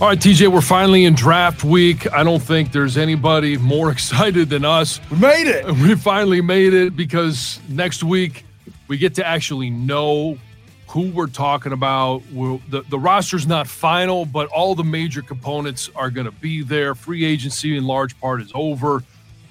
All right, TJ, we're finally in draft week. I don't think there's anybody more excited than us. We made it. We finally made it because next week we get to actually know who we're talking about. We'll, the, the roster's not final, but all the major components are going to be there. Free agency, in large part, is over.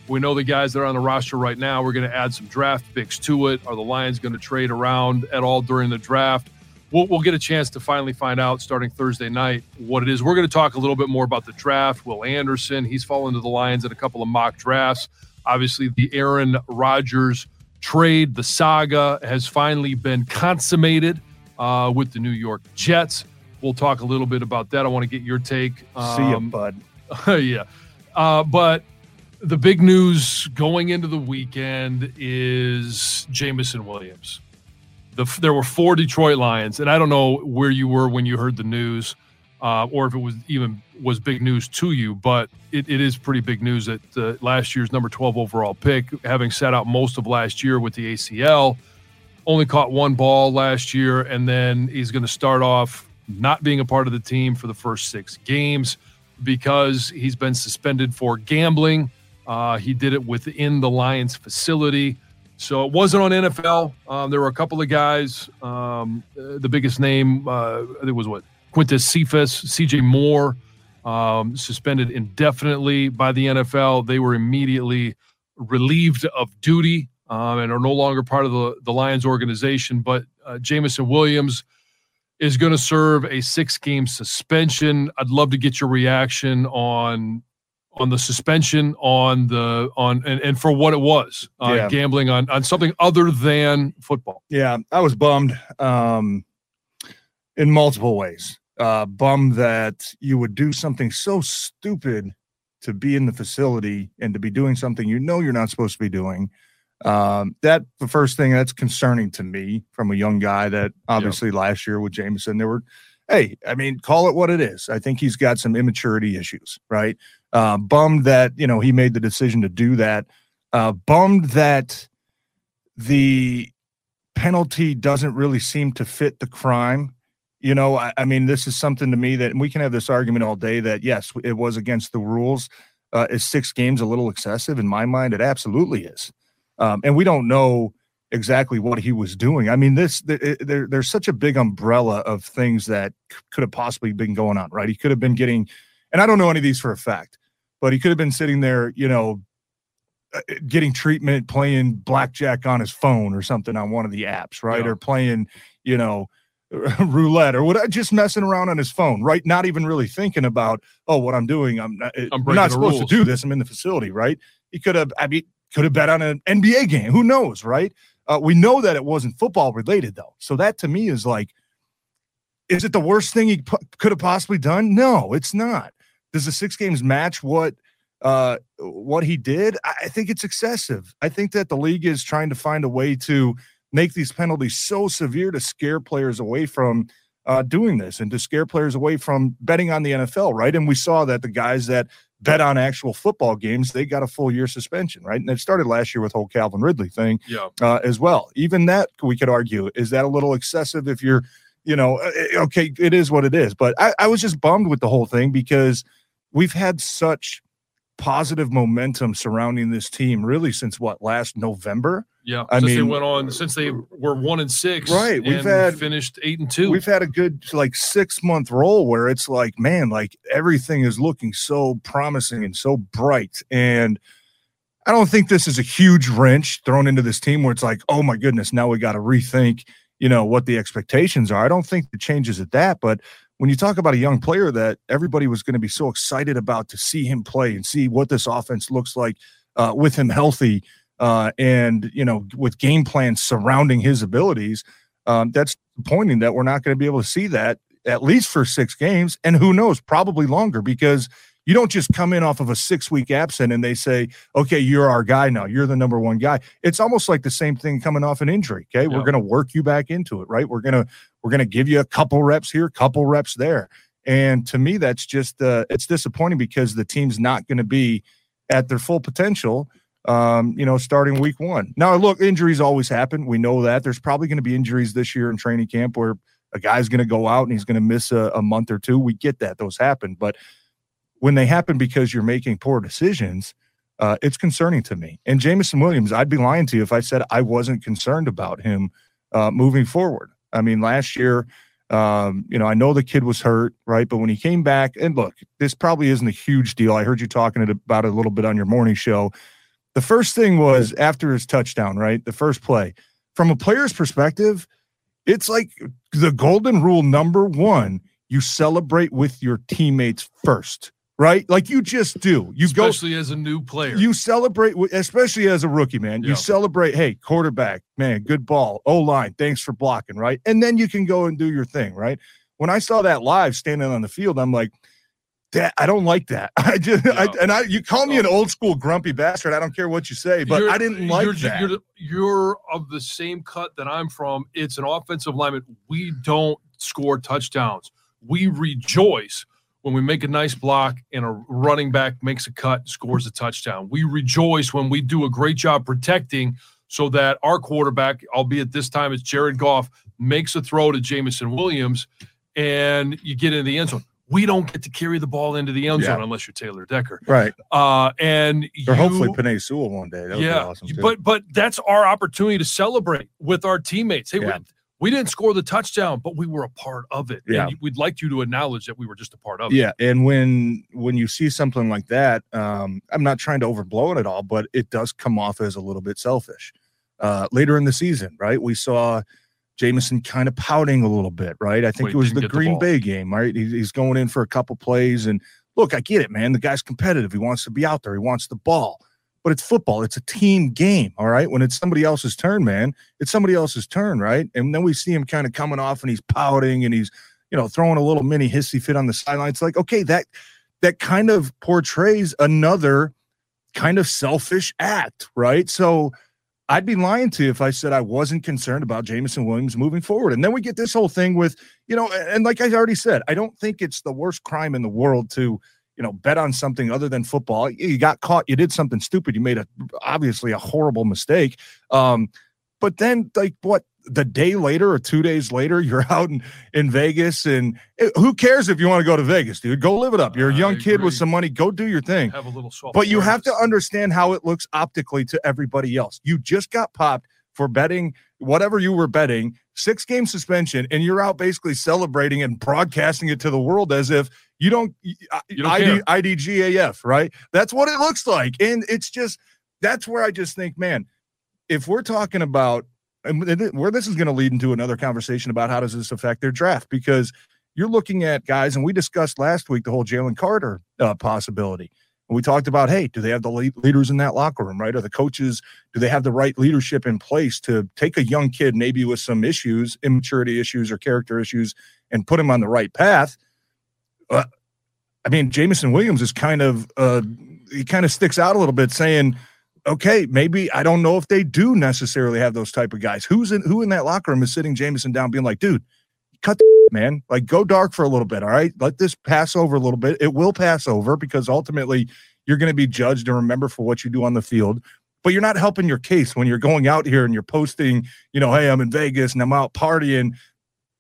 We know the guys that are on the roster right now. We're going to add some draft picks to it. Are the Lions going to trade around at all during the draft? We'll, we'll get a chance to finally find out starting Thursday night what it is. We're going to talk a little bit more about the draft. Will Anderson, he's fallen to the Lions in a couple of mock drafts. Obviously, the Aaron Rodgers trade, the saga has finally been consummated uh, with the New York Jets. We'll talk a little bit about that. I want to get your take. Um, See you, bud. yeah. Uh, but the big news going into the weekend is Jameson Williams the, there were four Detroit Lions, and I don't know where you were when you heard the news, uh, or if it was even was big news to you, but it, it is pretty big news that uh, last year's number 12 overall pick, having sat out most of last year with the ACL, only caught one ball last year, and then he's going to start off not being a part of the team for the first six games because he's been suspended for gambling. Uh, he did it within the Lions facility. So it wasn't on NFL. Um, there were a couple of guys. Um, the biggest name, uh, I think was what Quintez Cephus, C.J. Moore, um, suspended indefinitely by the NFL. They were immediately relieved of duty um, and are no longer part of the, the Lions organization. But uh, Jameson Williams is going to serve a six game suspension. I'd love to get your reaction on on the suspension on the on and, and for what it was uh, yeah. gambling on on something other than football. Yeah i was bummed um in multiple ways. Uh bummed that you would do something so stupid to be in the facility and to be doing something you know you're not supposed to be doing. Um that the first thing that's concerning to me from a young guy that obviously last year with jameson there were hey i mean call it what it is. I think he's got some immaturity issues right uh, bummed that you know he made the decision to do that. Uh, bummed that the penalty doesn't really seem to fit the crime. You know, I, I, mean, this is something to me that we can have this argument all day that yes, it was against the rules. Uh, is six games a little excessive? In my mind, it absolutely is. Um, and we don't know exactly what he was doing. I mean, this there, there, there's such a big umbrella of things that could have possibly been going on. Right? He could have been getting, and I don't know any of these for a fact but he could have been sitting there, you know, uh, getting treatment, playing blackjack on his phone or something on one of the apps, right? Yeah. Or playing, you know, roulette or what, just messing around on his phone, right? Not even really thinking about, oh, what I'm doing. I'm not, I'm not supposed rules. to do this. I'm in the facility, right? He could have, I mean, could have bet on an NBA game. Who knows, right? Uh, we know that it wasn't football related though. So that to me is like, is it the worst thing he p- could have possibly done? No, it's not. Does the six games match what uh, what he did? I think it's excessive. I think that the league is trying to find a way to make these penalties so severe to scare players away from uh, doing this and to scare players away from betting on the NFL, right? And we saw that the guys that bet on actual football games, they got a full year suspension, right? And it started last year with whole Calvin Ridley thing yeah. uh, as well. Even that we could argue is that a little excessive if you're you know, uh, uh, okay, it is what it is. But I, I was just bummed with the whole thing because we've had such positive momentum surrounding this team really since what last November. Yeah, I since mean, they went on since they were one and six. Right, we've had finished eight and two. We've had a good like six month roll where it's like, man, like everything is looking so promising and so bright. And I don't think this is a huge wrench thrown into this team where it's like, oh my goodness, now we got to rethink, you know, what the expectations are. I don't think the changes at that, but when you talk about a young player that everybody was going to be so excited about to see him play and see what this offense looks like uh, with him healthy uh, and you know with game plans surrounding his abilities, um, that's pointing that we're not going to be able to see that at least for six games, and who knows, probably longer because you don't just come in off of a six week absent and they say, okay, you're our guy now. You're the number one guy. It's almost like the same thing coming off an injury. Okay. We're going to work you back into it, right? We're going to, we're going to give you a couple reps here, couple reps there. And to me, that's just uh, it's disappointing because the team's not going to be at their full potential. Um, you know, starting week one. Now, look, injuries always happen. We know that. There's probably going to be injuries this year in training camp where a guy's going to go out and he's going to miss a, a month or two. We get that; those happen. But when they happen because you're making poor decisions, uh, it's concerning to me. And Jameson Williams, I'd be lying to you if I said I wasn't concerned about him uh, moving forward. I mean, last year, um, you know, I know the kid was hurt, right? But when he came back, and look, this probably isn't a huge deal. I heard you talking about it a little bit on your morning show. The first thing was after his touchdown, right? The first play. From a player's perspective, it's like the golden rule number one you celebrate with your teammates first right? Like you just do. You especially go, as a new player. You celebrate, especially as a rookie, man. You celebrate. Hey, quarterback, man, good ball. O line, thanks for blocking, right? And then you can go and do your thing, right? When I saw that live standing on the field, I'm like, that I don't like that. I just I, and I you call me an um, old school grumpy bastard. I don't care what you say, but you're, I didn't like you're, that. You're, you're of the same cut that I'm from. It's an offensive lineman. We don't score touchdowns. We rejoice when we make a nice block and a running back makes a cut, scores a touchdown. We rejoice when we do a great job protecting so that our quarterback, albeit this time it's Jared Goff, makes a throw to Jameson Williams and you get into the end zone. We don't get to carry the ball into the end zone yeah. unless you're Taylor Decker. Right. Uh, and or you, hopefully Penei Sewell one day. yeah. Awesome but but that's our opportunity to celebrate with our teammates. Hey, yeah we didn't score the touchdown, but we were a part of it. Yeah. And we'd like you to acknowledge that we were just a part of it. Yeah. And when when you see something like that, um, I'm not trying to overblow it at all, but it does come off as a little bit selfish. Uh, later in the season, right? We saw Jameson kind of pouting a little bit, right? I think Wait, it was the Green the Bay game, right? He's going in for a couple plays. And look, I get it, man. The guy's competitive. He wants to be out there. He wants the ball but it's football. It's a team game. All right. When it's somebody else's turn, man, it's somebody else's turn. Right. And then we see him kind of coming off and he's pouting and he's, you know, throwing a little mini hissy fit on the sideline. It's like, okay, that, that kind of portrays another kind of selfish act. Right. So I'd be lying to you if I said I wasn't concerned about Jameson Williams moving forward. And then we get this whole thing with, you know, and like I already said, I don't think it's the worst crime in the world to, you know, bet on something other than football. You got caught. You did something stupid. You made a obviously a horrible mistake. Um, but then, like, what the day later or two days later, you're out in, in Vegas, and it, who cares if you want to go to Vegas, dude? Go live it up. You're a young kid with some money. Go do your thing. Have a little But you have to understand how it looks optically to everybody else. You just got popped for betting whatever you were betting, six game suspension, and you're out basically celebrating and broadcasting it to the world as if you don't, you don't ID, IDGAF, right? That's what it looks like. And it's just, that's where I just think, man, if we're talking about, and where this is going to lead into another conversation about how does this affect their draft, because you're looking at guys, and we discussed last week the whole Jalen Carter uh, possibility. And we talked about, hey, do they have the leaders in that locker room, right? Are the coaches, do they have the right leadership in place to take a young kid, maybe with some issues, immaturity issues or character issues, and put him on the right path? Uh, I mean, Jameson Williams is kind of uh, he kind of sticks out a little bit, saying, "Okay, maybe I don't know if they do necessarily have those type of guys. Who's in who in that locker room is sitting Jameson down, being like, dude, cut the man, like go dark for a little bit. All right, let this pass over a little bit. It will pass over because ultimately you're going to be judged and remember for what you do on the field." But you're not helping your case when you're going out here and you're posting, you know, hey, I'm in Vegas and I'm out partying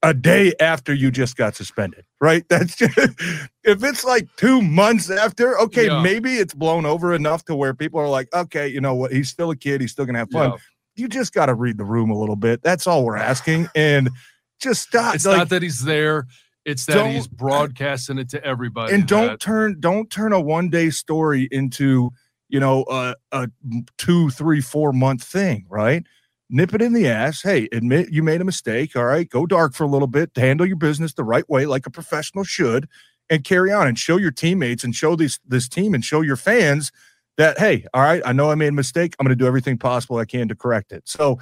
a day after you just got suspended, right? That's just, if it's like two months after, okay, Yeah. maybe it's blown over enough to where people are like, okay, you know what? He's still a kid. He's still gonna have fun. Yeah. You just got to read the room a little bit. That's all we're asking, and just stop. It's like, not that he's there. It's that he's broadcasting it to everybody. and don't that- turn don't turn a one day story into you know a, a two three four month thing right nip it in the ass. Hey admit you made a mistake. All right go dark for a little bit. Handle your business the right way like a professional should and carry on and show your teammates and show this this team and show your fans that hey all right i know i made a mistake. I'm going to do everything possible i can to correct it. So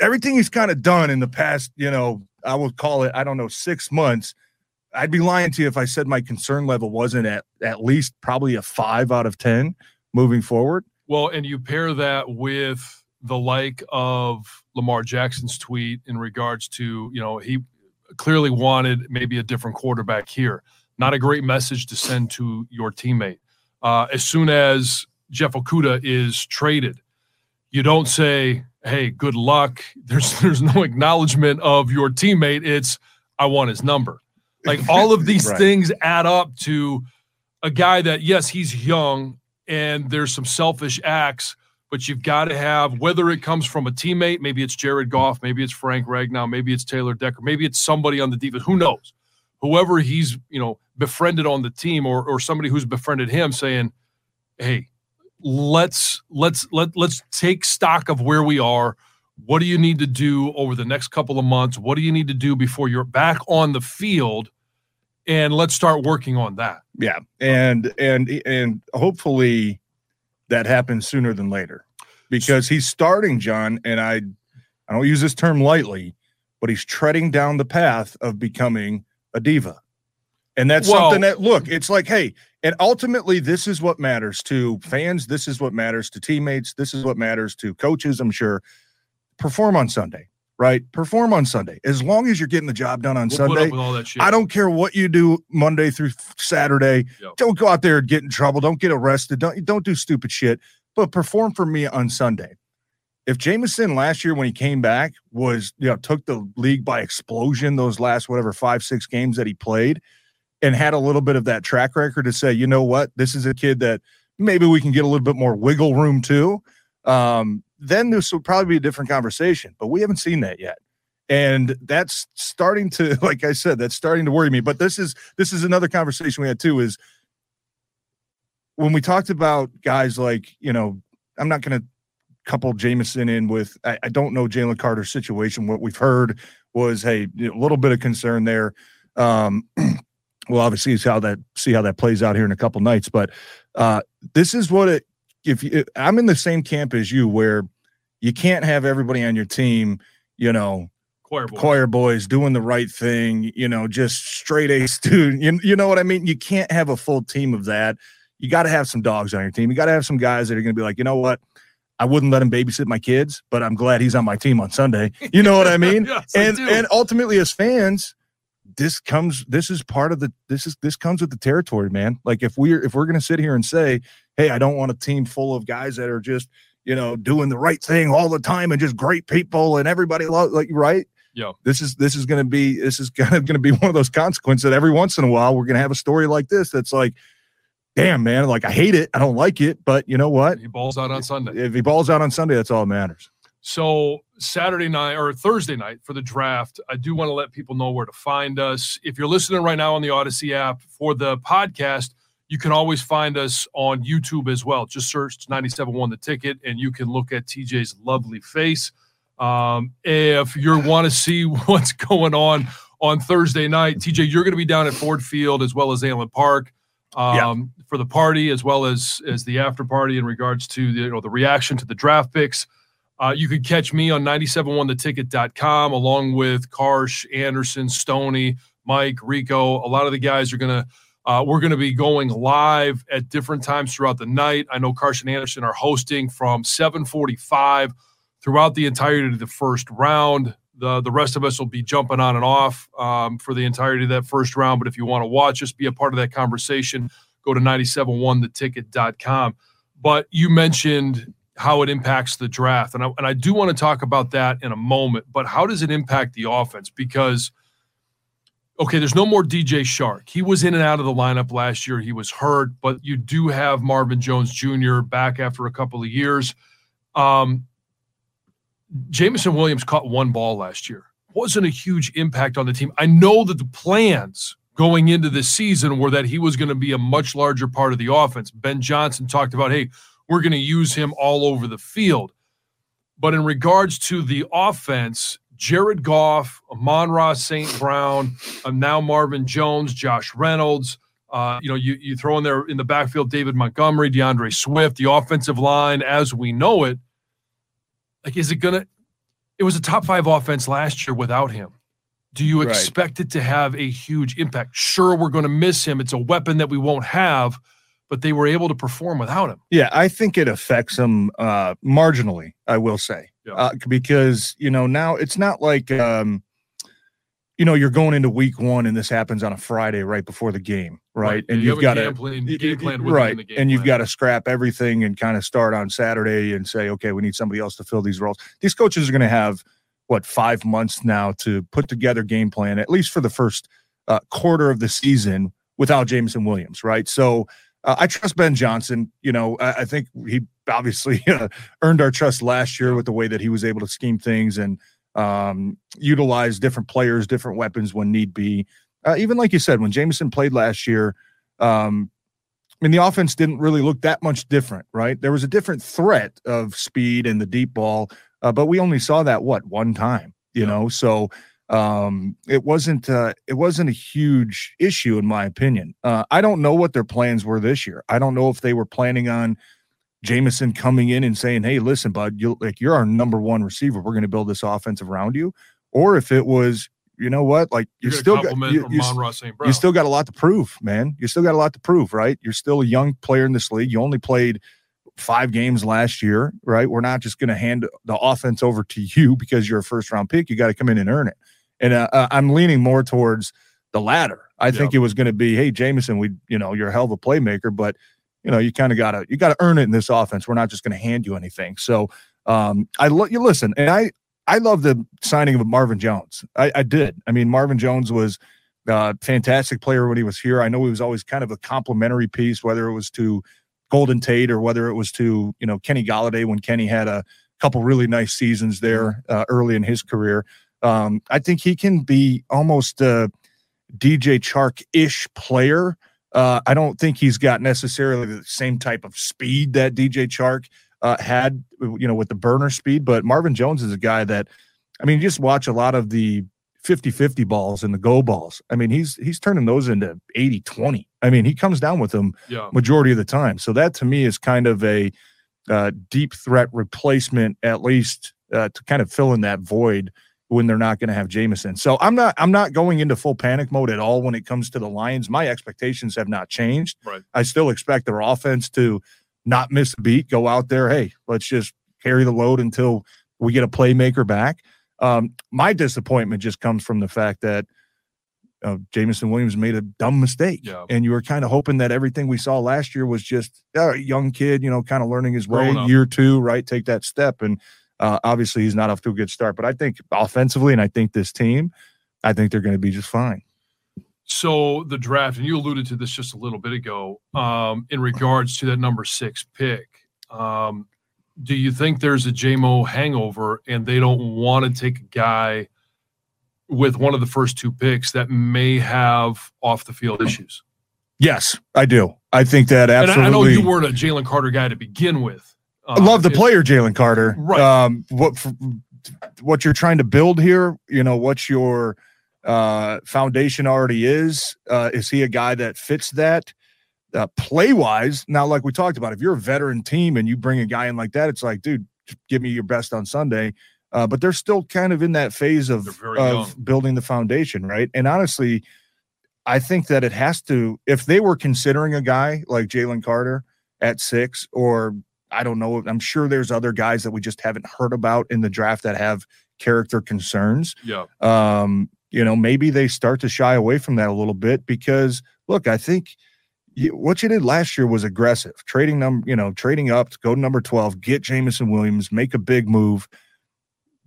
everything he's kind of done in the past you know i would call it i don't know six months I'd be lying to you if I said my concern level wasn't at at least probably a five out of 10 moving forward. Well, and you pair that with the like of Lamar Jackson's tweet in regards to, you know, he clearly wanted maybe a different quarterback here. Not a great message to send to your teammate. Uh, as soon as Jeff Okudah is traded, you don't say, "Hey, good luck." There's there's no acknowledgement of your teammate. It's I want his number. Like all of these Right. things add up to a guy that yes, he's young and there's some selfish acts, but you've got to have whether it comes from a teammate, maybe it's Jared Goff, maybe it's Frank Ragnow, maybe it's Taylor Decker, maybe it's somebody on the defense. Who knows? Whoever he's you know befriended on the team or or somebody who's befriended him, saying, "Hey, let's let's let let's take stock of where we are." What do you need to do over the next couple of months? What do you need to do before you're back on the field? And let's start working on that. Yeah. And and and hopefully that happens sooner than later. Because he's starting, John, and I I don't use this term lightly, but he's treading down the path of becoming a diva. And that's something that look, it's like, hey, and ultimately this is what matters to fans, this is what matters to teammates, this is what matters to coaches, I'm sure. Perform on Sunday, right? Perform on Sunday. As long as you're getting the job done on We'll Sunday. up with all that shit. I don't care what you do Monday through Saturday. Yep. Don't go out there and get in trouble. Don't get arrested. Don't don't do stupid shit. But perform for me on Sunday. If Jameson last year when he came back was you know took the league by explosion those last whatever five six games that he played and had a little bit of that track record to say you know what this is a kid that maybe we can get a little bit more wiggle room too. um, then this would probably be a different conversation but we haven't seen that yet and that's starting to like i said that's starting to worry me but this is this is another conversation we had too is when we talked about guys like you know i'm not going to couple Jameson in with I, I don't know Jalen Carter's situation. What we've heard was hey, a little bit of concern there. Um, we'll obviously see how that see how that plays out here in a couple nights. But uh, this is what it. If you, I'm in the same camp as you, where you can't have everybody on your team, you know, choir boy. choir boys doing the right thing, you know, just straight A student. You, you know what I mean? You can't have a full team of that. You got to have some dogs on your team. You got to have some guys that are going to be like, you know what? I wouldn't let him babysit my kids, but I'm glad he's on my team on Sunday. You know what I mean? Yes, and do. and ultimately as fans, this comes this is part of the this is this comes with the territory, man. Like if we're if we're gonna sit here and say, hey, I don't want a team full of guys that are just, you know, doing the right thing all the time and just great people and everybody love like right. Yeah. This is this is gonna be this is kind of gonna be one of those consequences that every once in a while we're gonna have a story like this that's like, damn man, like I hate it, I don't like it, but you know what? he balls out on Sunday. If he balls out on Sunday, that's all that matters. So Saturday night or Thursday night for the draft, I do want to let people know where to find us. If you're listening right now on the Audacy app for the podcast, you can always find us on YouTube as well. Just search 97.1 The Ticket and you can look at TJ's lovely face. Um, if you want to see what's going on on Thursday night, TJ, you're going to be down at Ford Field as well as Allen Park um, for the party as well as as the after party in regards to the you know the reaction to the draft picks. Uh, you could catch me on 971theticket.com along with Karsch, Anderson, Stoney, Mike, Rico. A lot of the guys are going to, uh, we're going to be going live at different times throughout the night. I know Karsch and Anderson are hosting from 745 throughout the entirety of the first round. The, the rest of us will be jumping on and off um, for the entirety of that first round. But if you want to watch us, be a part of that conversation, go to 971theticket.com. But you mentioned how it impacts the draft. And I, and I do want to talk about that in a moment, but how does it impact the offense? Because okay, there's no more DJ Chark. He was in and out of the lineup last year. He was hurt, but you do have Marvin Jones Jr. back after a couple of years. Um, Jameson Williams caught one ball last year. Wasn't a huge impact on the team. I know that the plans going into the season were that he was going to be a much larger part of the offense. Ben Johnson talked about, hey, we're going to use him all over the field. But in regards to the offense, Jared Goff, Amon-Ra St. Brown, uh, now Marvin Jones, Josh Reynolds. Uh, you know, you, you throw in there in the backfield David Montgomery, D'Andre Swift, the offensive line as we know it. Like, is it going to? It was a top five offense last year without him. Do you expect right. it to have a huge impact? Sure, we're going to miss him. It's a weapon that we won't have, but they were able to perform without him. Yeah, I think it affects them uh, marginally, I will say yeah. uh, because you know now it's not like um, you know you're going into week one and this happens on a Friday right before the game, right? right. And you have got to game, game plan right, and you've got to scrap everything and kind of start on Saturday and say, okay, we need somebody else to fill these roles. These coaches are going to have what five months now to put together game plan at least for the first uh, quarter of the season without Jameson Williams, right? So uh, I trust Ben Johnson. You know, I, I think he obviously uh, earned our trust last year with the way that he was able to scheme things and um, utilize different players, different weapons when need be. Uh, even like you said, when Jameson played last year, um, I mean, the offense didn't really look that much different, right? There was a different threat of speed and the deep ball, uh, but we only saw that what one time, you yeah. know. So um, it wasn't uh, it wasn't a huge issue in my opinion. Uh, I don't know what their plans were this year. I don't know if they were planning on Jameson coming in and saying, "Hey, listen, bud, you like you're our number one receiver. We're going to build this offense around you," or if it was, you know what, like you still got you, you, you still got a lot to prove, man. You still got a lot to prove, right? You're still a young player in this league. You only played five games last year, right? We're not just going to hand the offense over to you because you're a first round pick. You got to come in and earn it. And uh, uh I'm leaning more towards the latter. I yep. think it was going to be, hey, Jameson, we, you know, you're a hell of a playmaker, but you know, you kind of gotta you gotta earn it in this offense. We're not just going to hand you anything. So um, I lo- you listen, and I I love the signing of Marvin Jones. I, I did. I mean, Marvin Jones was a fantastic player when he was here. I know he was always kind of a complimentary piece, whether it was to Golden Tate or whether it was to you know Kenny Golladay when Kenny had a couple really nice seasons there uh, early in his career. Um, I think he can be almost a DJ Chark ish player uh, I don't think he's got necessarily the same type of speed that DJ Chark uh, had, you know, with the burner speed. But Marvin Jones is a guy that, I mean, just watch a lot of the 50-50 balls and the go balls. I mean, he's he's turning those into 80-20. I mean, he comes down with them yeah. majority of the time. So that to me is kind of a uh, deep threat replacement, at least uh, to kind of fill in that void when they're not going to have Jameson. So I'm not I'm not going into full panic mode at all when it comes to the Lions. My expectations have not changed. Right. I still expect their offense to not miss a beat, go out there, hey, let's just carry the load until we get a playmaker back. Um, my disappointment just comes from the fact that uh, Jameson Williams made a dumb mistake, yeah. and you were kind of hoping that everything we saw last year was just uh, a young kid, you know, kind of learning his way, year two, right, take that step, and uh, obviously, he's not off to a good start, but I think offensively, and I think this team, I think they're going to be just fine. So the draft, and you alluded to this just a little bit ago, um, in regards to that number six pick. Um, do you think there's a Jamo hangover, and they don't want to take a guy with one of the first two picks that may have off the field issues? Yes, I do. I think that absolutely. And I know you weren't a Jalen Carter guy to begin with, I love the player, Jalen Carter. Right. Um, what what you're trying to build here? You know, what's your uh, foundation already is? Uh, is he a guy that fits that? Uh, play wise, now like we talked about, if you're a veteran team and you bring a guy in like that, it's like, dude, give me your best on Sunday. Uh, but they're still kind of in that phase of of young. building the foundation, right? And honestly, I think that it has to. If they were considering a guy like Jalen Carter at six, or I don't know. I'm sure there's other guys that we just haven't heard about in the draft that have character concerns. Yeah. Um, you know, maybe they start to shy away from that a little bit because look, I think you, what you did last year was aggressive. Trading number, you know, trading up to go to number 12, get Jameson Williams, make a big move.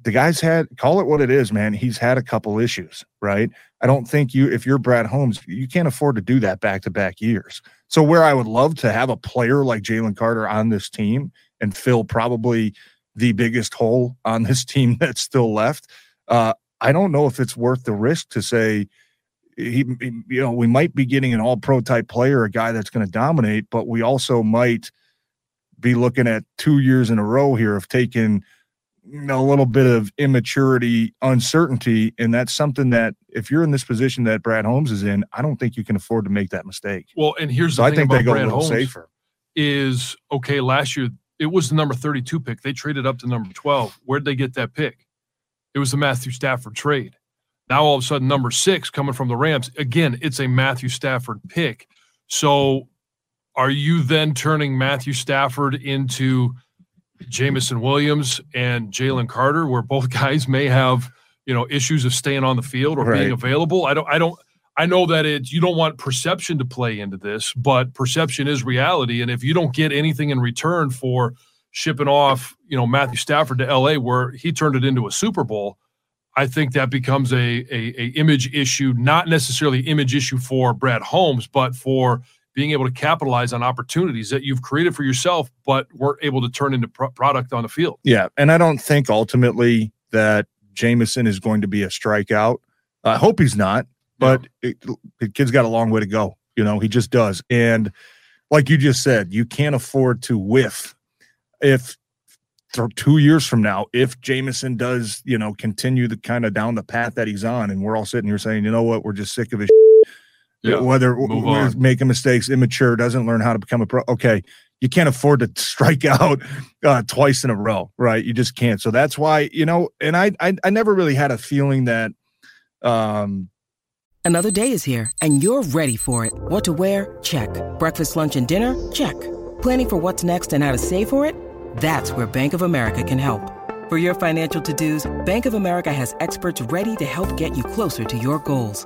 The guy's had call it what it is, man. He's had a couple issues, right? I don't think you, if you're Brad Holmes, you can't afford to do that back to back years. So where I would love to have a player like Jalen Carter on this team and fill probably the biggest hole on this team that's still left. Uh, I don't know if it's worth the risk to say he, you know, we might be getting an all pro type player, a guy that's going to dominate, but we also might be looking at two years in a row here of taking a little bit of immaturity, uncertainty. And that's something that if you're in this position that Brad Holmes is in, I don't think you can afford to make that mistake. Well, and here's so the I thing think about they go Brad a little Holmes safer. is okay. Last year it was the number 32 pick. They traded up to number 12. Where'd they get that pick? It was the Matthew Stafford trade. Now all of a sudden, number six coming from the Rams. Again, it's a Matthew Stafford pick. So are you then turning Matthew Stafford into Jameson Williams and Jalen Carter, where both guys may have, you know, issues of staying on the field or being available? I don't I don't I know that it's you don't want perception to play into this, but perception is reality. And if you don't get anything in return for shipping off, you know, Matthew Stafford to LA where he turned it into a Super Bowl, I think that becomes a, a, a image issue, not necessarily image issue for Brad Holmes, but for being able to capitalize on opportunities that you've created for yourself, but weren't able to turn into pro- product on the field. Yeah. And I don't think ultimately that Jameson is going to be a strikeout. I hope he's not, but it, the kid's got a long way to go. You know, he just does. And like you just said, you can't afford to whiff if two years from now, if Jameson does, you know, continue the kind of down the path that he's on, and we're all sitting here saying, you know what, we're just sick of his Yeah, whether move making mistakes, immature, doesn't learn how to become a pro. Okay, you can't afford to strike out uh, twice in a row, right? You just can't. So that's why you know. And I, I, I never really had a feeling that, um, Another day is here, and you're ready for it. What to wear? Check. Breakfast, lunch, and dinner? Check. Planning for what's next and how to save for it? That's where Bank of America can help. For your financial to dos, Bank of America has experts ready to help get you closer to your goals.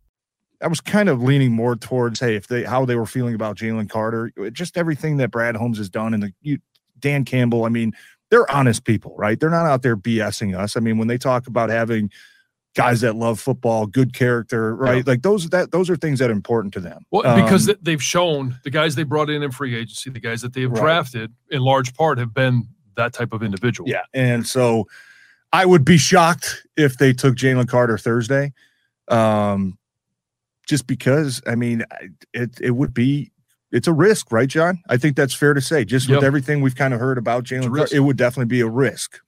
I was kind of leaning more towards, hey, if they how they were feeling about Jalen Carter, just everything that Brad Holmes has done, and the you, Dan Campbell. I mean, they're honest people, right? They're not out there BSing us. I mean, when they talk about having guys that love football, good character, right? Like those that those are things that are important to them. Well, because Um, th- they've shown the guys they brought in in free agency, the guys that they have Right. drafted, in large part, have been that type of individual. Yeah. And so I would be shocked if they took Jalen Carter Thursday. Um, just because, I mean, it, it would be, it's a risk, right, John? I think that's fair to say. Just with everything we've kind of heard about Jalen it would definitely be a risk.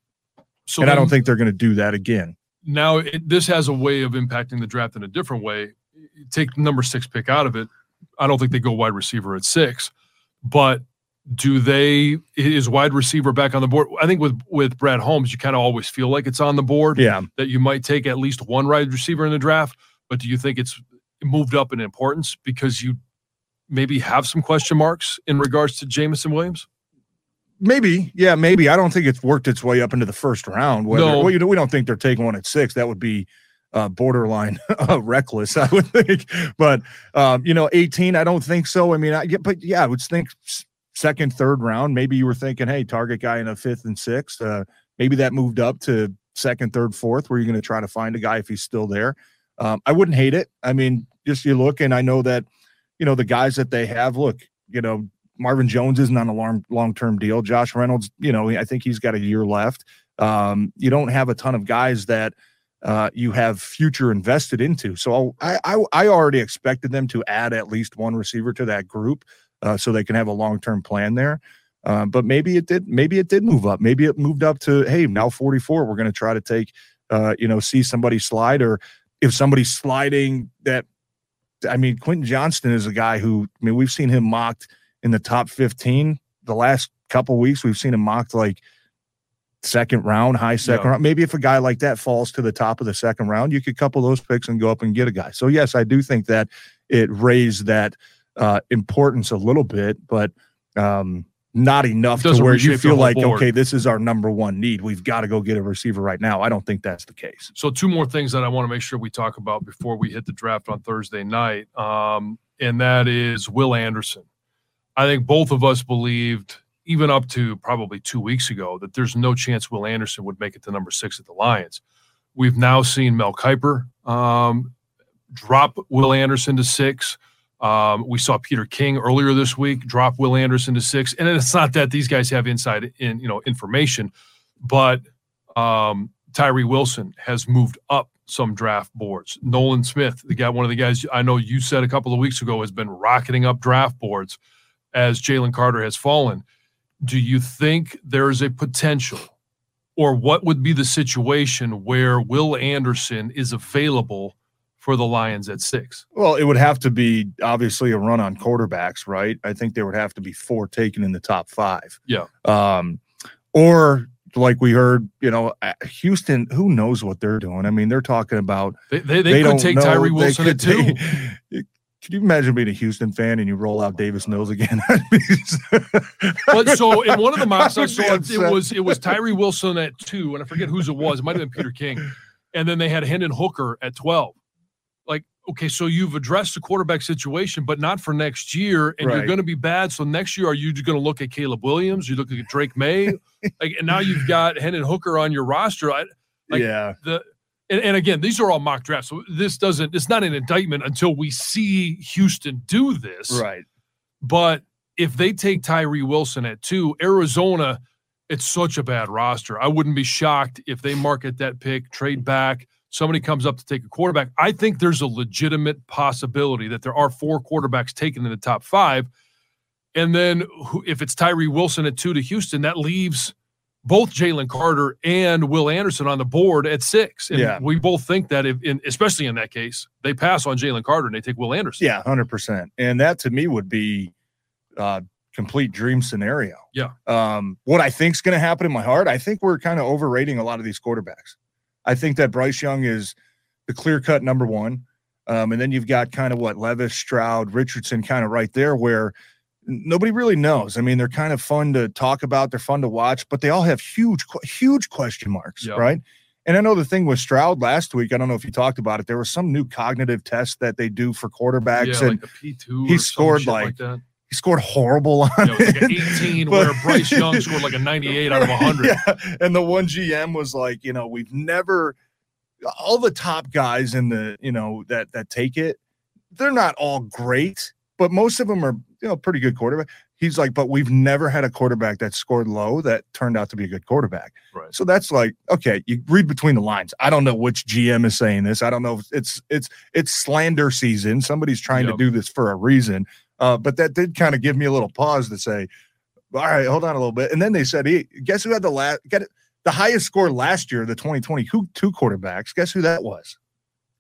So and I don't think they're going to do that again. now it, this has a way of impacting the draft in a different way. Take number six pick out of it. I don't think they go wide receiver at six, but do they is wide receiver back on the board? I think with with Brad Holmes, you kind of always feel like it's on the board. Yeah. That you might take at least one wide receiver in the draft, but do you think it's moved up in importance because you maybe have some question marks in regards to Jameson Williams? Maybe, yeah, maybe. I don't think it's worked its way up into the first round. Whether, No. well, you know, we don't think they're taking one at six. That would be uh, borderline uh, reckless, I would think. But um, you know, eighteen, I don't think so. I mean, I get, but yeah, I would think second, third round. Maybe you were thinking, hey, target guy in a fifth and sixth. Uh, maybe that moved up to second, third, fourth, where you're going to try to find a guy if he's still there. Um, I wouldn't hate it. I mean, just you look, and I know that you know the guys that they have. Look, you know, Marvin Jones isn't on a long term deal. Josh Reynolds, you know, I think he's got a year left. Um, you don't have a ton of guys that uh, you have future invested into. So I, I I already expected them to add at least one receiver to that group, uh, so they can have a long term plan there. Uh, but maybe it did. Maybe it did move up. Maybe it moved up to hey now 44. We're going to try to take uh, you know see somebody slide or if somebody's sliding that. I mean, Quentin Johnston is a guy who I mean we've seen him mocked in the top 15 the last couple weeks. We've seen him mocked like second round, high second Yeah. round. Maybe if a guy like that falls to the top of the second round, you could couple those picks and go up and get a guy. So yes, I do think that it raised that uh, importance a little bit, but um, not enough to where you feel like board. okay, this is our number one need. We've got to go get a receiver right now. I don't think that's the case. So two more things that I want to make sure we talk about before we hit the draft on Thursday night, um, and that is Will Anderson. I think both of us believed, even up to probably two weeks ago, that there's no chance Will Anderson would make it to number six at the Lions. We've now seen Mel Kiper um, drop Will Anderson to six. Um, we saw Peter King earlier this week drop Will Anderson to six, and it's not that these guys have inside in you know information, but um, Tyree Wilson has moved up some draft boards. Nolan Smith, the guy, one of the guys I know you said a couple of weeks ago, has been rocketing up draft boards as Jalen Carter has fallen. Do you think there is a potential, or what would be the situation where Will Anderson is available for the Lions at six? Well, it would have to be obviously a run on quarterbacks, right? I think there would have to be four taken in the top five. Yeah. Um, or like we heard, you know, uh, Houston, who knows what they're doing? I mean, they're talking about They, they, they, could don't take know. Tyree They Wilson at could two. Can you imagine being a Houston fan and you roll out Davis Mills again? But so in one of the mocks I saw, it upset. was it was Tyree Wilson at two, and I forget whose it was. It might have been Peter King, and then they had Hendon Hooker at twelve. Like, okay, so you've addressed the quarterback situation, but not for next year, and you're going to be bad. So next year, are you going to look at Caleb Williams? You look at Drake Maye, like, and now you've got Hendon Hooker on your roster. I, like, yeah. the and, and again, these are all mock drafts, so this doesn't. It's not an indictment until we see Houston do this, Right. but if they take Tyree Wilson at two, Arizona, it's such a bad roster. I wouldn't be shocked if they market that pick, trade back, somebody comes up to take a quarterback. I think there's a legitimate possibility that there are four quarterbacks taken in the top five. And then if it's Tyree Wilson at two to Houston, that leaves both Jalen Carter and Will Anderson on the board at six. And Yeah. we both think that, if, in, especially in that case, they pass on Jalen Carter and they take Will Anderson. Yeah, hundred percent. And that to me would be uh complete dream scenario. Yeah. Um, what I think's gonna happen in my heart, I think we're kind of overrating a lot of these quarterbacks. I think that Bryce Young is the clear cut number one. Um, and then you've got kind of what Levis, Stroud, Richardson kind of right there where nobody really knows. I mean, they're kind of fun to talk about, they're fun to watch, but they all have huge, huge question marks, Yeah. right? And I know the thing with Stroud last week, I don't know if you talked about it. There was some new cognitive test that they do for quarterbacks, Yeah, and like a P two. he scored, like, that. He scored horrible on Yeah, it like an 18, But- where Bryce Young scored like a 98 out of 100. Yeah, and the one GM was like, you know, we've never all the top guys in the, you know, that that take it, they're not all great, but most of them are, you know, pretty good quarterback. He's like, but we've never had a quarterback that scored low that turned out to be a good quarterback. Right. So that's like, okay, you read between the lines. I don't know which GM is saying this. I don't know if it's it's it's slander season. Somebody's trying Yep. to do this for a reason. Uh, but that did kind of give me a little pause to say, all right, hold on a little bit. And then they said, hey, guess who had the last get it, the highest score last year, the 2020 who two quarterbacks? Guess who that was?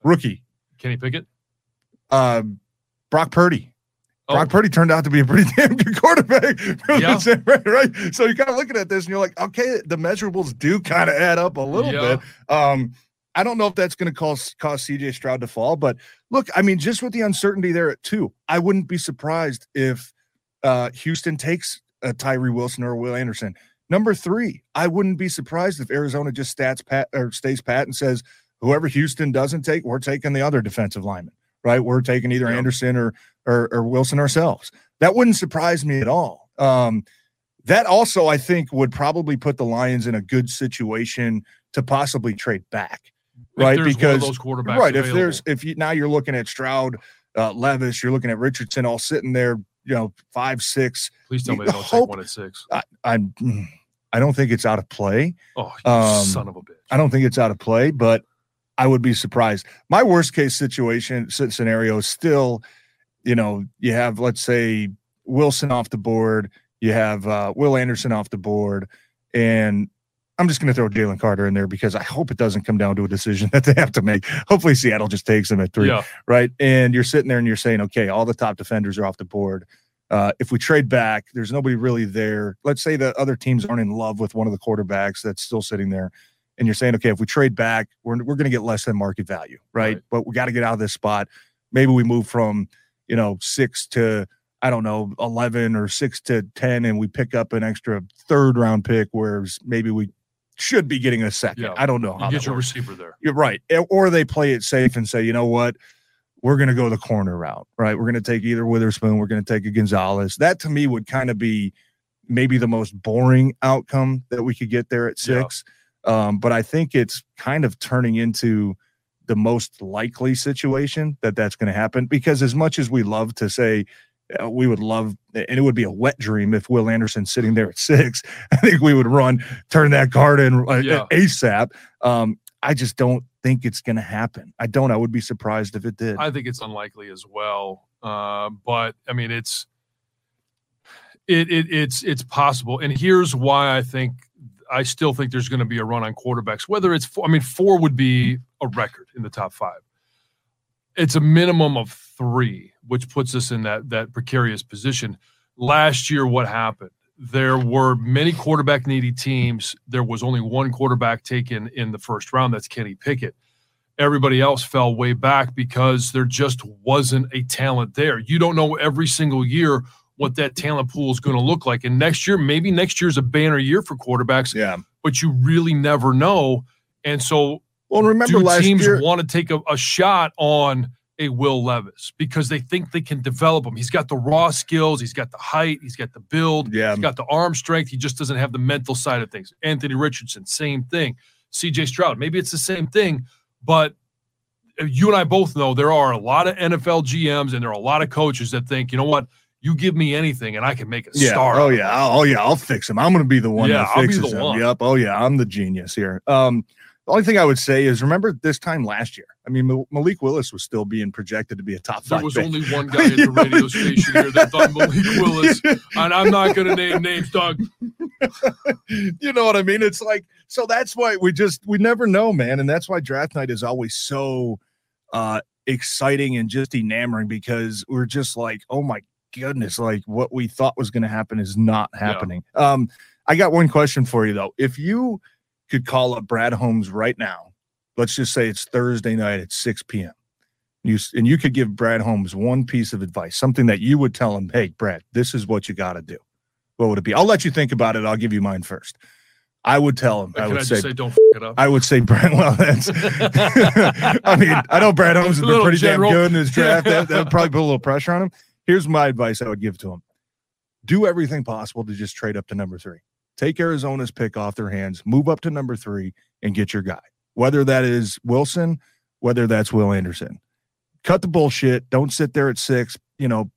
Rookie. Kenny Pickett. Uh, Brock Purdy. Oh. Brock Purdy turned out to be a pretty damn good quarterback. Yeah. right. So you're kind of looking at this and you're like, okay, the measurables do kind of add up a little Yeah. bit. Um, I don't know if that's going to cause cause CJ Stroud to fall, but look, I mean, just with the uncertainty there at two, I wouldn't be surprised if uh, Houston takes a Tyree Wilson or a Will Anderson. Number three, I wouldn't be surprised if Arizona just stats pat or stays pat and says whoever Houston doesn't take, we're taking the other defensive lineman, right? We're taking either Yeah. Anderson or, or or Wilson ourselves. That wouldn't surprise me at all. Um, that also, I think, would probably put the Lions in a good situation to possibly trade back, right? there's one of because those quarterbacks right, if there's if you now you're looking at Stroud, uh, Levis, you're looking at Richardson, all sitting there, you know, five six. please tell me the they don't hope- take one at six. I, I'm, I don't think it's out of play. Oh, you Um, son of a bitch. I don't think it's out of play, but I would be surprised. My worst case situation scenario is still, you know, you have let's say Wilson off the board, you have uh, Will Anderson off the board, and I'm just going to throw Jalen Carter in there because I hope it doesn't come down to a decision that they have to make. Hopefully, Seattle just takes him at three, Yeah. right? And you're sitting there and you're saying, okay, all the top defenders are off the board. Uh, if we trade back, there's nobody really there. Let's say the other teams aren't in love with one of the quarterbacks that's still sitting there and you're saying, okay, if we trade back, we're, we're going to get less than market value, right? Right. But we got to get out of this spot. Maybe we move from, you know, six to, I don't know, 11 or six to 10, and we pick up an extra third round pick, whereas maybe we should be getting a second. Yeah. I don't know You how get your works. receiver there. You're right. Or they play it safe and say, you know what? We're going to go the corner route, right? We're going to take either Witherspoon, we're going to take a Gonzalez. That to me would kind of be maybe the most boring outcome that we could get there at Yeah. six. Um, but I think it's kind of turning into the most likely situation that that's going to happen because as much as we love to say we would love and it would be a wet dream if Will Anderson sitting there at six, I think we would run, turn that card in uh, Yeah. ASAP. Um, I just don't think it's going to happen. I don't. I would be surprised if it did. I think it's unlikely as well. Uh, but I mean, it's it, it it's it's possible. And here's why I think I still think there's going to be a run on quarterbacks. Whether it's four, I mean, four would be a record in the top five. It's a minimum of three, which puts us in that that precarious position. Last year, what happened? There were many quarterback needy teams. There was only one quarterback taken in the first round. That's Kenny Pickett everybody else fell way back because there just wasn't a talent there. You don't know every single year what that talent pool is going to look like. And next year, maybe next year's a banner year for quarterbacks, yeah. but you really never know. And so, Well, remember do last teams year? want to take a, a shot on a Will Levis because they think they can develop him? He's got the raw skills, he's got the height, he's got the build, Yeah. he's got the arm strength. He just doesn't have the mental side of things. Anthony Richardson, same thing. CJ Stroud, maybe it's the same thing, but you and I both know there are a lot of NFL GMs and there are a lot of coaches that think, you know what, you give me anything and I can make a Yeah. star. Oh yeah. I'll, oh yeah. I'll fix him. I'm going to be the one Yeah, that I'll be fixes the him. one. Yep. Oh yeah. I'm the genius here. Um, the only thing I would say is remember this time last year. I mean, Malik Willis was still being projected to be a top There five. was pick. only one guy at the radio station here that thought Malik Willis, and I'm not going to name names, Doug. you know what I mean? It's like so that's why we just we never know, man, and that's why draft night is always so uh exciting and just enamoring because we're just like, oh my goodness, like what we thought was going to happen is not happening. Um, I got one question for you though. If you could call up Brad Holmes right now, let's just say it's Thursday night at 6 p.m. You and you could give Brad Holmes one piece of advice, something that you would tell him, hey, Brad, this is what you got to do. What would it be? I'll let you think about it. I'll give you mine first. I would tell him. I would I say, just say, don't f- it up? I would say Brad. Well, that's. I mean, I know Brad Holmes has been pretty general. damn good in his draft. That that would probably put a little pressure on him. Here's my advice I would give to him: Do everything possible to just trade up to number three. Take Arizona's pick off their hands, move up to number three, and get your guy. Whether that is Wilson, whether that's Will Anderson. Cut the bullshit. Don't sit there at six. You know,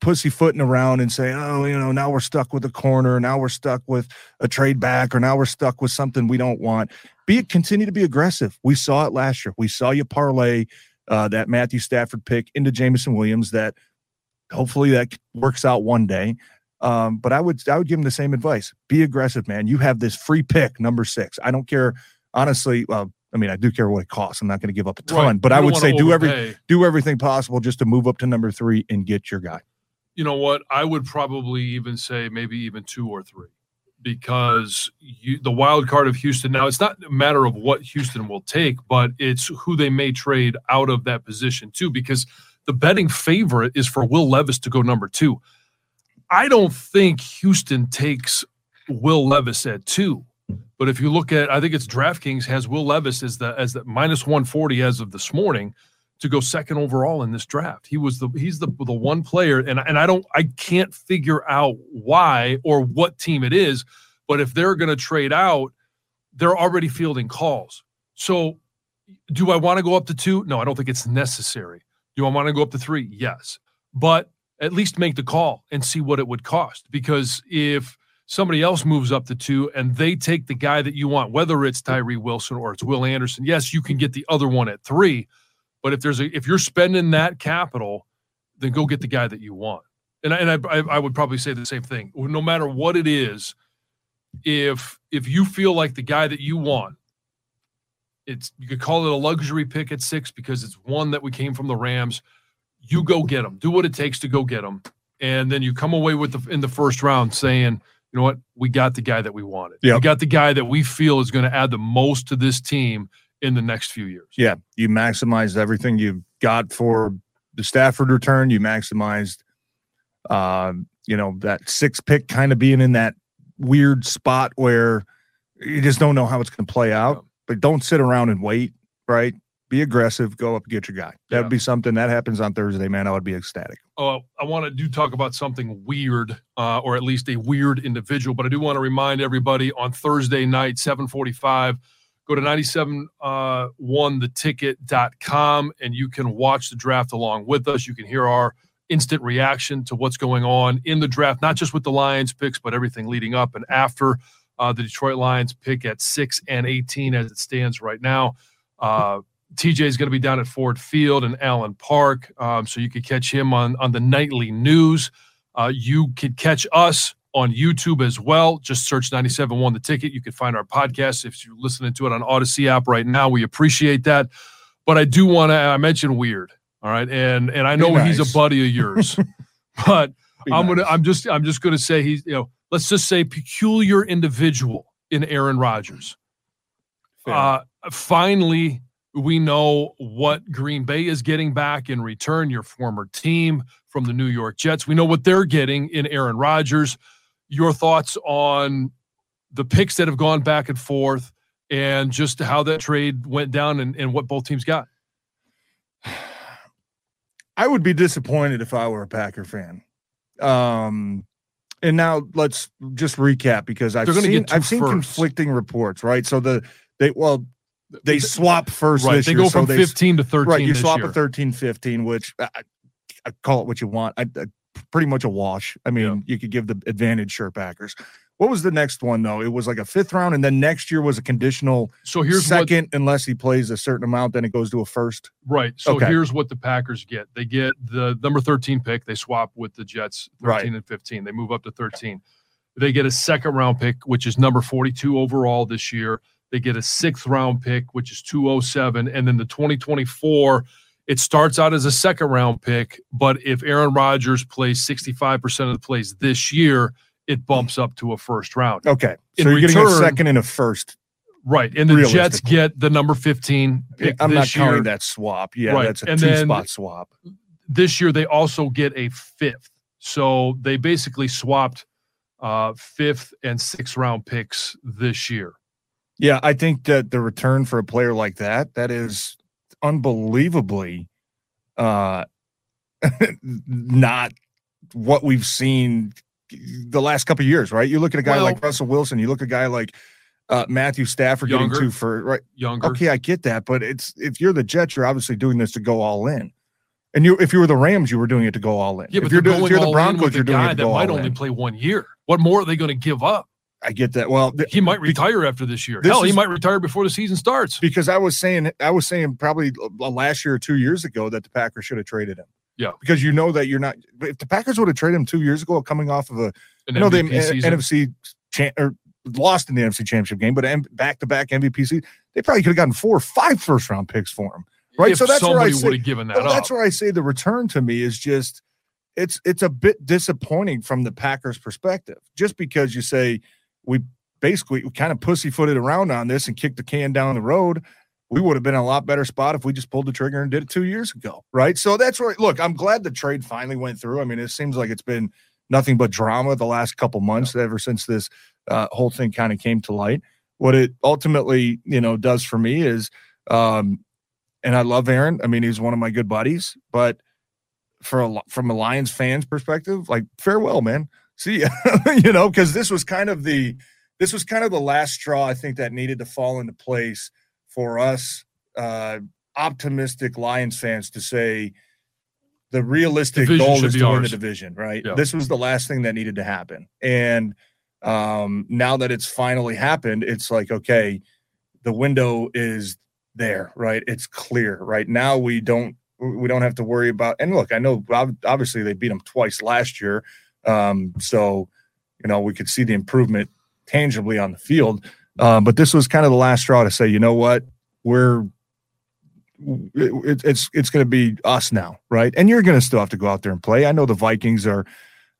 pussyfooting around and say, oh, you know, now we're stuck with a corner, now we're stuck with a trade back, or now we're stuck with something we don't want. Be continue to be aggressive. We saw it last year. We saw you parlay uh, that Matthew Stafford pick into Jameson Williams. That hopefully that works out one day. Um, but I would I would give him the same advice. Be aggressive, man. You have this free pick, number six. I don't care. Honestly, uh, I mean, I do care what it costs. I'm not going to give up a ton, Right. but I would say do every do everything possible just to move up to number three and get your guy. you know what? I would probably even say maybe even two or three because you, the wild card of Houston now, it's not a matter of what Houston will take, but it's who they may trade out of that position too, because the betting favorite is for Will Levis to go number two. I don't think Houston takes Will Levis at two. But if you look at, I think it's DraftKings has Will Levis as the as the minus 140 as of this morning to go second overall in this draft. He was the he's the the one player, and and I don't I can't figure out why or what team it is, but if they're going to trade out, they're already fielding calls. So, do I want to go up to two? No, I don't think it's necessary. Do I want to go up to three? Yes, but at least make the call and see what it would cost. Because if somebody else moves up to two and they take the guy that you want, whether it's Tyree Wilson or it's Will Anderson, yes, you can get the other one at three. But if there's a if you're spending that capital, then go get the guy that you want. And I, and I, I would probably say the same thing. No matter what it is, if if you feel like the guy that you want, it's you could call it a luxury pick at six because it's one that we came from the Rams. You go get them. Do what it takes to go get them, and then you come away with the in the first round saying, you know what, we got the guy that we wanted. We got the guy that we feel is going to add the most to this team in the next few years. Yeah, you maximized everything you've got for the Stafford return. You maximized, um, you know, that six pick kind of being in that weird spot where you just don't know how it's going to play out. But don't sit around and wait. Right? Be aggressive. Go up get your guy. That would Yeah. be something that happens on Thursday, man. I would be ecstatic. uh, I want to do talk about something weird, uh, or at least a weird individual. But I do want to remind everybody on Thursday night, 745, go to 97 uh, and you can watch the draft along with us. You can hear our instant reaction to what's going on in the draft, not just with the Lions picks, but everything leading up and after uh, the Detroit Lions pick at 6 and 18 as it stands right now. Uh, TJ is going to be down at Ford Field and Allen Park, um, so you could catch him on on the nightly news. Uh, you could catch us on YouTube as well. Just search 97.1 The Ticket. You can find our podcast if you're listening to it on Audacy app right now. We appreciate that. But I do want to. I mentioned weird. All right, and and I know he's a buddy of yours, but Be I'm gonna. I'm just. I'm just gonna say he's. You know, let's just say peculiar individual in Aaron Rodgers. Uh, finally, we know what Green Bay is getting back in return, your former team from the New York Jets. We know what they're getting in Aaron Rodgers. Your thoughts on the picks that have gone back and forth and just how that trade went down and, and what both teams got? I would be disappointed if I were a Packer fan. Um, and now let's just recap because I've seen I've seen firsts. conflicting reports, right? So the they well they swap first Right. They year, go so from they 15 to 13 right. You swap year. a 13, 15, which I, I- I call it what you want. I, uh, I pretty much a wash. I mean, Yeah. you could give the advantage sure Packers. What was the next one though? It was like a fifth round, and then next year was a conditional so here's what second unless he plays a certain amount, then it goes to a first. Right. So Okay. here's what the Packers get. They get the number 13 pick. They swap with the Jets 13 Right. and 15. They move up to 13. They get a second round pick, which is number 42 overall this year. They get a sixth round pick, which is 207. And then the 2024, it starts out as a second round pick. But if Aaron Rodgers plays 65% of the plays this year, it bumps up to a first round. Okay, In so you're getting a second and a first. Right. And the Jets get the number 15 pick I'm not year. counting that swap. Yeah, Right. that's a And two then- spot swap. this year they also get a fifth. So they basically swapped uh, fifth and sixth round picks this year. Yeah, I think that the return for a player like that, that is unbelievably uh not what we've seen the last couple of years, right? You look at a guy Well- like Russell Wilson, you look at a guy like uh, Matthew Stafford Younger. getting two for right. Younger. Okay, I get that, but it's if you're the Jets, you're obviously doing this to go all in. And you, if you were the Rams, you were doing it to go all in. Yeah, if but you're, doing, if you're the all in Broncos, with you're a doing guy it to that might only play one year. What more are they going to give up? I get that. Well, th- He might retire after this year. This Hell, he might retire before the season starts. because I was saying I was saying probably last year or two years ago that the Packers should have traded him. Yeah. Because you know that you're not. If the Packers would have traded him two years ago, coming off of a An you know the. NFC cha- or lost in the NFC Championship game, but back to back MVP season, they probably could have gotten four or five first round picks for him. Right. If so that's where I would have given that well, that's where I say the return to me is just it's it's a bit disappointing from the Packers' perspective. Just because you say we basically we kind of pussyfooted around on this and kicked the can down the road, we would have been in a lot better spot if we just pulled the trigger and did it two years ago. Right. So that's where look, I'm glad the trade finally went through. I mean, it seems like it's been nothing but drama the last couple months ever since this uh, whole thing kind of came to light. What it ultimately, you know, does for me is um, and I love Aaron. I mean, he's one of my good buddies, but for a from a Lions fans perspective, like farewell, man. See ya. you know, because this was kind of the this was kind of the last straw I think that needed to fall into place for us uh optimistic Lions fans to say the realistic Division goal is to win the division, right? Yeah. This was the last thing that needed to happen. And um now that it's finally happened, it's like, okay, the window is there, right? It's clear, right? Now we don't we don't have to worry about. And look, I know obviously they beat them twice last year, um, so you know we could see the improvement tangibly on the field. Uh, but this was kind of the last straw to say, you know what, we're it, it's it's going to be us now, right? And you're going to still have to go out there and play. I know the Vikings are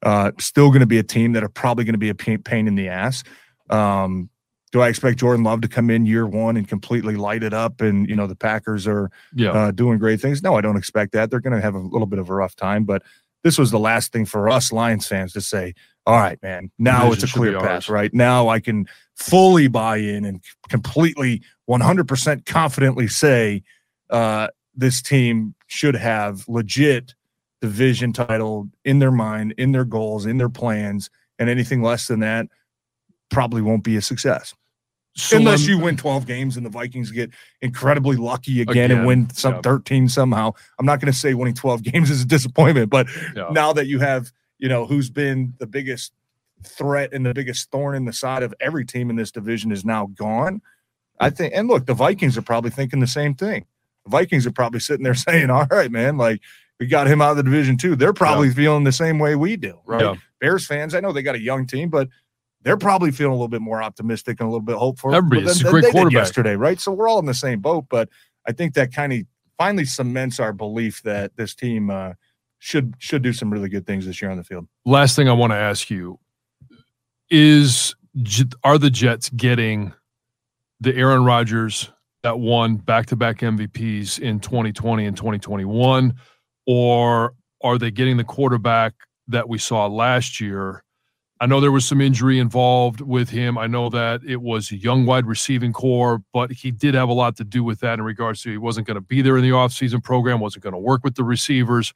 uh, still going to be a team that are probably going to be a pain, pain in the ass. Um, do I expect Jordan Love to come in year one and completely light it up? And you know the Packers are yeah. uh, doing great things. No, I don't expect that. They're going to have a little bit of a rough time, but this was the last thing for us Lions fans to say, all right, man, now it's a clear path, ours." right? Now I can fully buy in and completely 100% confidently say uh, this team should have legit division title in their mind, in their goals, in their plans, and anything less than that probably won't be a success So unless you win 12 games and the Vikings get incredibly lucky again, Again, and win some yeah. 13 somehow. I'm not going to say winning 12 games is a disappointment, but Yeah. now that you have, you know, who's been the biggest threat and the biggest thorn in the side of every team in this division is now gone. I think, and look, the Vikings are probably thinking the same thing. The Vikings are probably sitting there saying, all right, man, like we got him out of the division too. They're probably feeling the same way we do, right? Yeah. Bears fans, I know they got a young team, but they're probably feeling a little bit more optimistic and a little bit hopeful Everybody, than, it's a great quarterback. yesterday, right? So we're all in the same boat, but I think that kind of finally cements our belief that this team uh, should should do some really good things this year on the field. last thing I want to ask you is are the Jets getting the Aaron Rodgers that won back-to-back MVPs in 2020 and 2021 or are they getting the quarterback that we saw last year? I know there was some injury involved with him. I know that it was a young wide receiving core, but he did have a lot to do with that in regards to he wasn't going to be there in the offseason program, wasn't going to work with the receivers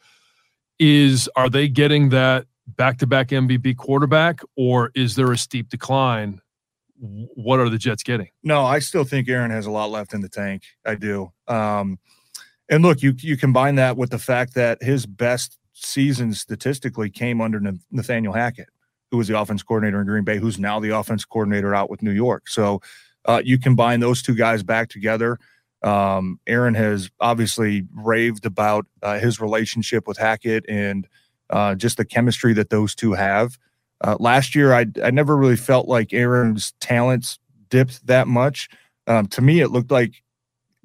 is are they getting that back-to-back MVP quarterback or is there a steep decline? What are the Jets getting? No, I still think Aaron has a lot left in the tank. I do. Um, and look, you you combine that with the fact that his best season statistically came under Nathaniel Hackett, who was the offense coordinator in Green Bay, who's now the offense coordinator out with New York. So uh, you combine those two guys back together. Um, Aaron has obviously raved about uh, his relationship with Hackett and uh, just the chemistry that those two have. Uh, last year, I I never really felt like Aaron's talents dipped that much. Um, to me, it looked like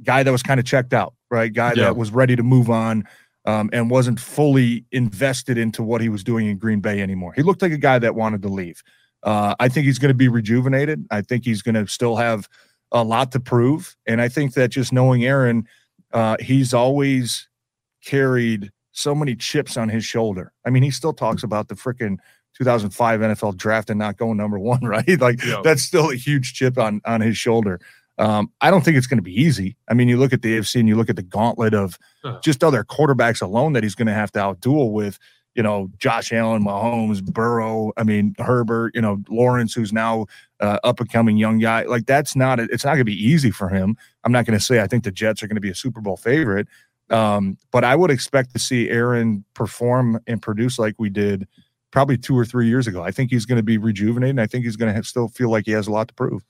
guy that was kind of checked out, right? Guy Yeah. that was ready to move on um, and wasn't fully invested into what he was doing in Green Bay anymore. He looked like a guy that wanted to leave. Uh, I think he's going to be rejuvenated. I think he's going to still have a lot to prove, and I think that just knowing Aaron, uh, he's always carried so many chips on his shoulder. I mean, he still talks about the freaking 2005 NFL draft and not going number one, right? Like that's still a huge chip on on his shoulder. Um, I don't think it's going to be easy. I mean, you look at the AFC and you look at the gauntlet of just other quarterbacks alone that he's going to have to outduel with. You know, Josh Allen, Mahomes, Burrow. I mean, Herbert. You know, Lawrence, who's now uh, up and coming young guy. Like that's not. It's not going to be easy for him. I'm not going to say I think the Jets are going to be a Super Bowl favorite, um, but I would expect to see Aaron perform and produce like we did probably two or three years ago. I think he's going to be rejuvenated. And I think he's going to still feel like he has a lot to prove.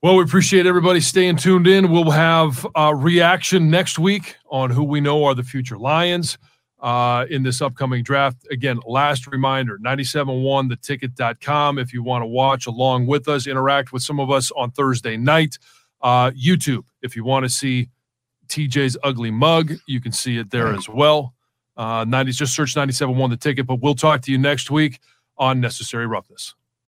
Well, we appreciate everybody staying tuned in. We'll have a reaction next week on who we know are the future Lions uh, in this upcoming draft. Again, last reminder 971theticket.com if you want to watch along with us, interact with some of us on Thursday night. Uh, YouTube, if you want to see TJ's ugly mug, you can see it there as well. Uh, 90s, just search 97.1 the ticket. But we'll talk to you next week on Necessary Roughness.